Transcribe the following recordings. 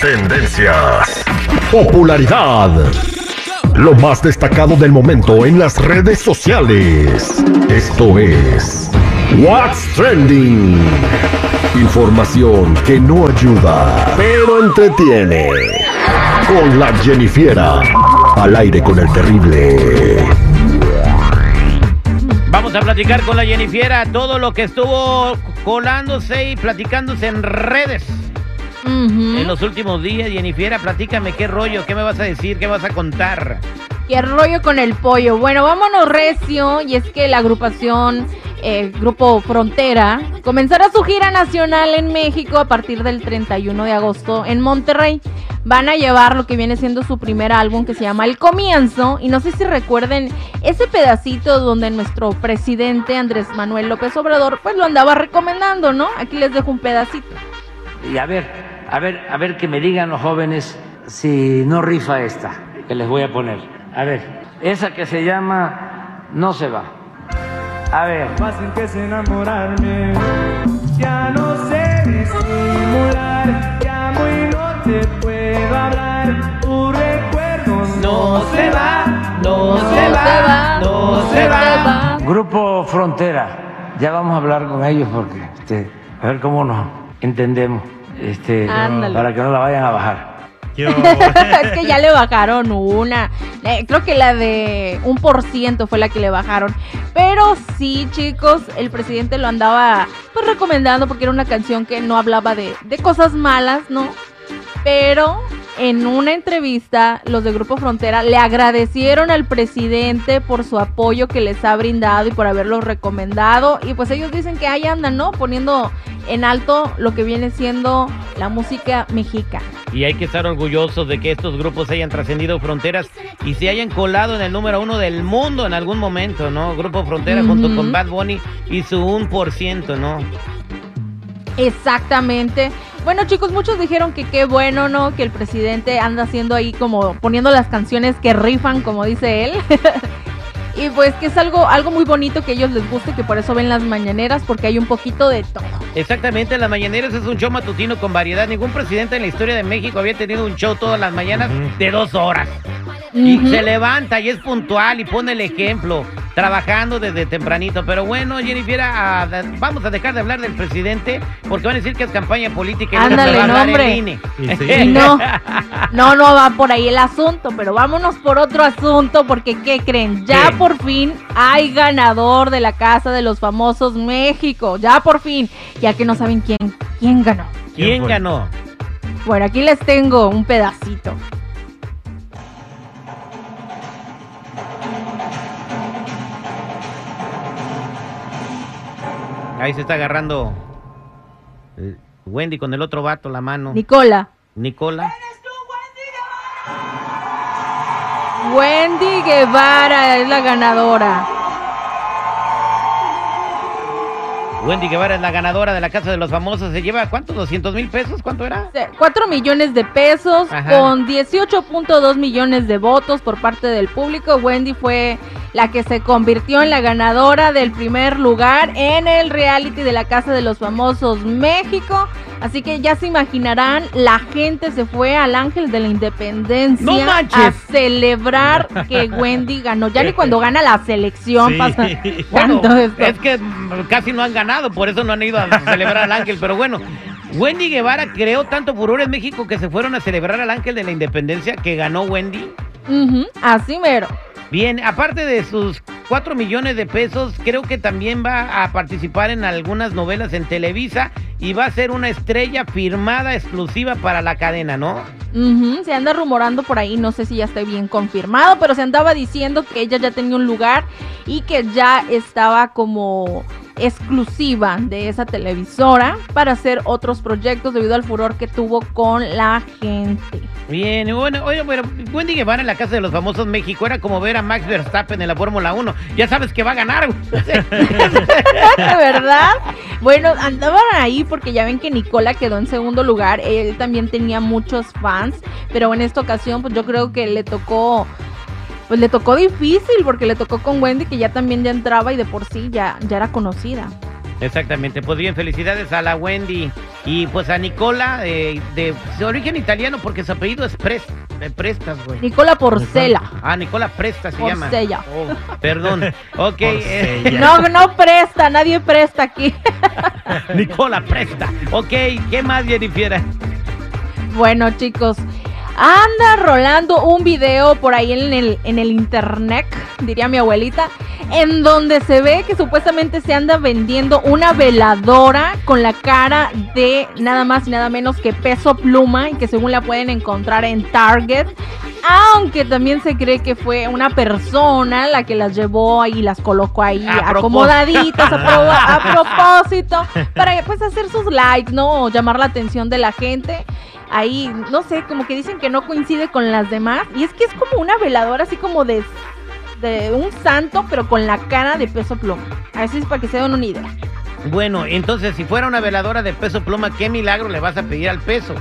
Tendencias. Popularidad. Lo más destacado del momento en las redes sociales. Esto es What's Trending. Información que no ayuda, pero entretiene. Con la Jennifiera. Al aire con el terrible. Vamos a platicar con la Jennifiera todo lo que estuvo colándose y platicándose en redes. En los últimos días, Jennifiera, platícame qué rollo, qué me vas a decir, qué vas a contar. Qué rollo con el pollo. Bueno, vámonos recio. Y es que la agrupación eh, Grupo Frontera comenzará su gira nacional en México a partir del 31 de agosto en Monterrey. Van a llevar lo que viene siendo su primer álbum que se llama El Comienzo. Y no sé si recuerden ese pedacito donde nuestro presidente Andrés Manuel López Obrador pues lo andaba recomendando, ¿no? Aquí les dejo un pedacito. Y a ver, a ver, a ver que me digan los jóvenes si no rifa esta que les voy a poner. A ver, esa que se llama No se va. A ver. Fácil que es enamorarme, ya no sé disimular, llamo y no te puedo hablar, tu recuerdo no se va, no se va, no se va. Grupo Frontera, ya vamos a hablar con ellos porque este, a ver cómo nos entendemos, este, Ándale. para que no la vayan a bajar. es que ya le bajaron una. Eh, creo que la de un por ciento fue la que le bajaron. Pero sí, chicos, el presidente lo andaba pues recomendando porque era una canción que no hablaba de, de cosas malas, ¿no? Pero en una entrevista, los de Grupo Frontera le agradecieron al presidente por su apoyo que les ha brindado y por haberlos recomendado. Y pues ellos dicen que ahí andan, ¿no? Poniendo en alto lo que viene siendo la música mexicana. Y hay que estar orgullosos de que estos grupos hayan trascendido fronteras y se hayan colado en el número uno del mundo en algún momento, ¿no? Grupo Frontera junto con Bad Bunny y su 1%, ¿no? Exactamente. Bueno, chicos, muchos dijeron que qué bueno, ¿no? Que el presidente anda haciendo ahí como poniendo las canciones que rifan, como dice él. y pues que es algo, algo muy bonito que a ellos les guste, que por eso ven las mañaneras, porque hay un poquito de todo. Exactamente, las mañaneras es un show matutino con variedad. Ningún presidente en la historia de México había tenido un show todas las mañanas de dos horas. Y se levanta y es puntual y pone el ejemplo, trabajando desde tempranito. Pero bueno, Jennifer, a- a- vamos a dejar de hablar del presidente porque van a decir que es campaña política y Ándale, no, hombre. INE. Y no, no, no va por ahí el asunto, pero vámonos por otro asunto, porque ¿qué creen? Ya ¿Qué? por fin hay ganador de la Casa de los Famosos México, ya por fin, ya que no saben quién, quién ganó. ¿Quién ganó? Bueno, aquí les tengo un pedacito. Ahí se está agarrando eh, Wendy con el otro vato la mano. Nicola. Nicola. Wendy Guevara es la ganadora. Wendy Guevara es la ganadora de la Casa de los Famosos. ¿Se lleva cuánto? ¿200 mil pesos? ¿Cuánto era? 4 millones de pesos Ajá. con 18.2 millones de votos por parte del público. Wendy fue la que se convirtió en la ganadora del primer lugar en el reality de la Casa de los Famosos México. Así que ya se imaginarán, la gente se fue al Ángel de la Independencia a celebrar que Wendy ganó. Ya ni cuando gana la selección Sí. pasa Bueno, tanto esto. es que casi no han ganado, por eso no han ido a celebrar al Ángel. Pero bueno, Wendy Guevara creó tanto furor en México que se fueron a celebrar al Ángel de la Independencia que ganó Wendy. Ujú, así mero. Bien, aparte de sus 4 millones de pesos, creo que también va a participar en algunas novelas en Televisa y va a ser una estrella firmada exclusiva para la cadena, ¿no? Ujú, Se anda rumorando por ahí, no sé si ya está bien confirmado, pero se andaba diciendo que ella ya tenía un lugar y que ya estaba como exclusiva de esa televisora para hacer otros proyectos debido al furor que tuvo con la gente. Bien, bueno, oye, bueno, Wendy Guevara en la Casa de los Famosos México era como ver a Max Verstappen en la Fórmula 1. Ya sabes que va a ganar. ¿De verdad? Bueno, andaban ahí porque ya ven que Nicola quedó en segundo lugar. Él también tenía muchos fans, pero en esta ocasión, pues yo creo que le tocó. Pues le tocó difícil porque le tocó con Wendy que ya también ya entraba y de por sí ya, ya era conocida. Exactamente, pues bien, felicidades a la Wendy y pues a Nicola, eh, de, de origen italiano, porque su apellido es Pres- eh, Prestas, güey. Nicola Porcela. Ah, Nicola Presta se llama. Porcella. Oh, perdón. Ok, eh. No, no presta, nadie presta aquí. Nicola Presta. Ok, ¿qué más, Jennifer? Bueno, chicos, anda rolando un video por ahí en el, en el internet, diría mi abuelita, en donde se ve que supuestamente se anda vendiendo una veladora con la cara de nada más y nada menos que peso pluma y que según la pueden encontrar en Target. Aunque también se cree que fue una persona la que las llevó y las colocó ahí A acomodaditas a propósito para pues hacer sus likes, ¿no? O llamar la atención de la gente ahí, no sé, como que dicen que no coincide con las demás. Y es que es como una veladora así como de, de un santo, pero con la cara de peso pluma. Así es para que se den una idea. Bueno, entonces, si fuera una veladora de peso pluma, ¿qué milagro le vas a pedir al peso?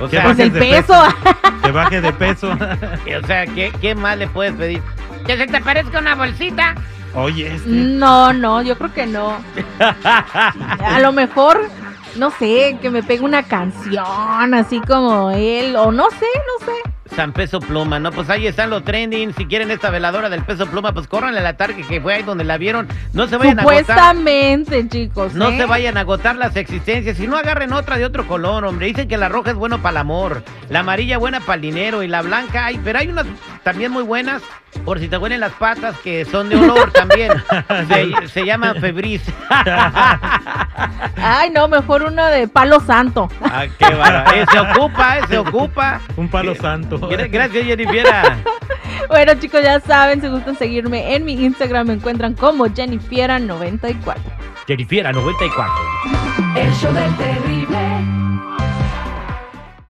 O ¿Qué sea, Pues el de peso. Que baje de peso. o sea ¿qué, ¿qué más le puedes pedir? Que se te parezca una bolsita. Oye, este. No, no, yo creo que no. A lo mejor, no sé, que me pegue una canción así como él, o no sé, no sé. San Peso Pluma, ¿no? Pues ahí están los trending. Si quieren esta veladora del peso pluma, pues córranle a la tarde que fue ahí donde la vieron. No se vayan a agotar. Supuestamente, chicos. No ¿eh? se vayan a agotar las existencias. Si no agarren otra de otro color, hombre. Dicen que la roja es bueno para el amor. La amarilla buena para el dinero. Y la blanca, hay, pero hay unas también muy buenas. Por si te huelen las patas, que son de olor también. se, se llaman febriz. Ay, no, mejor uno de palo santo. ah, qué. Eh, se ocupa, eh, se ocupa. Un palo santo. Gra- Gracias, Jennifer. Bueno, chicos, ya saben, si gustan seguirme en mi Instagram, me encuentran como Jennifiera94. Jennifer 94. El show del terrible.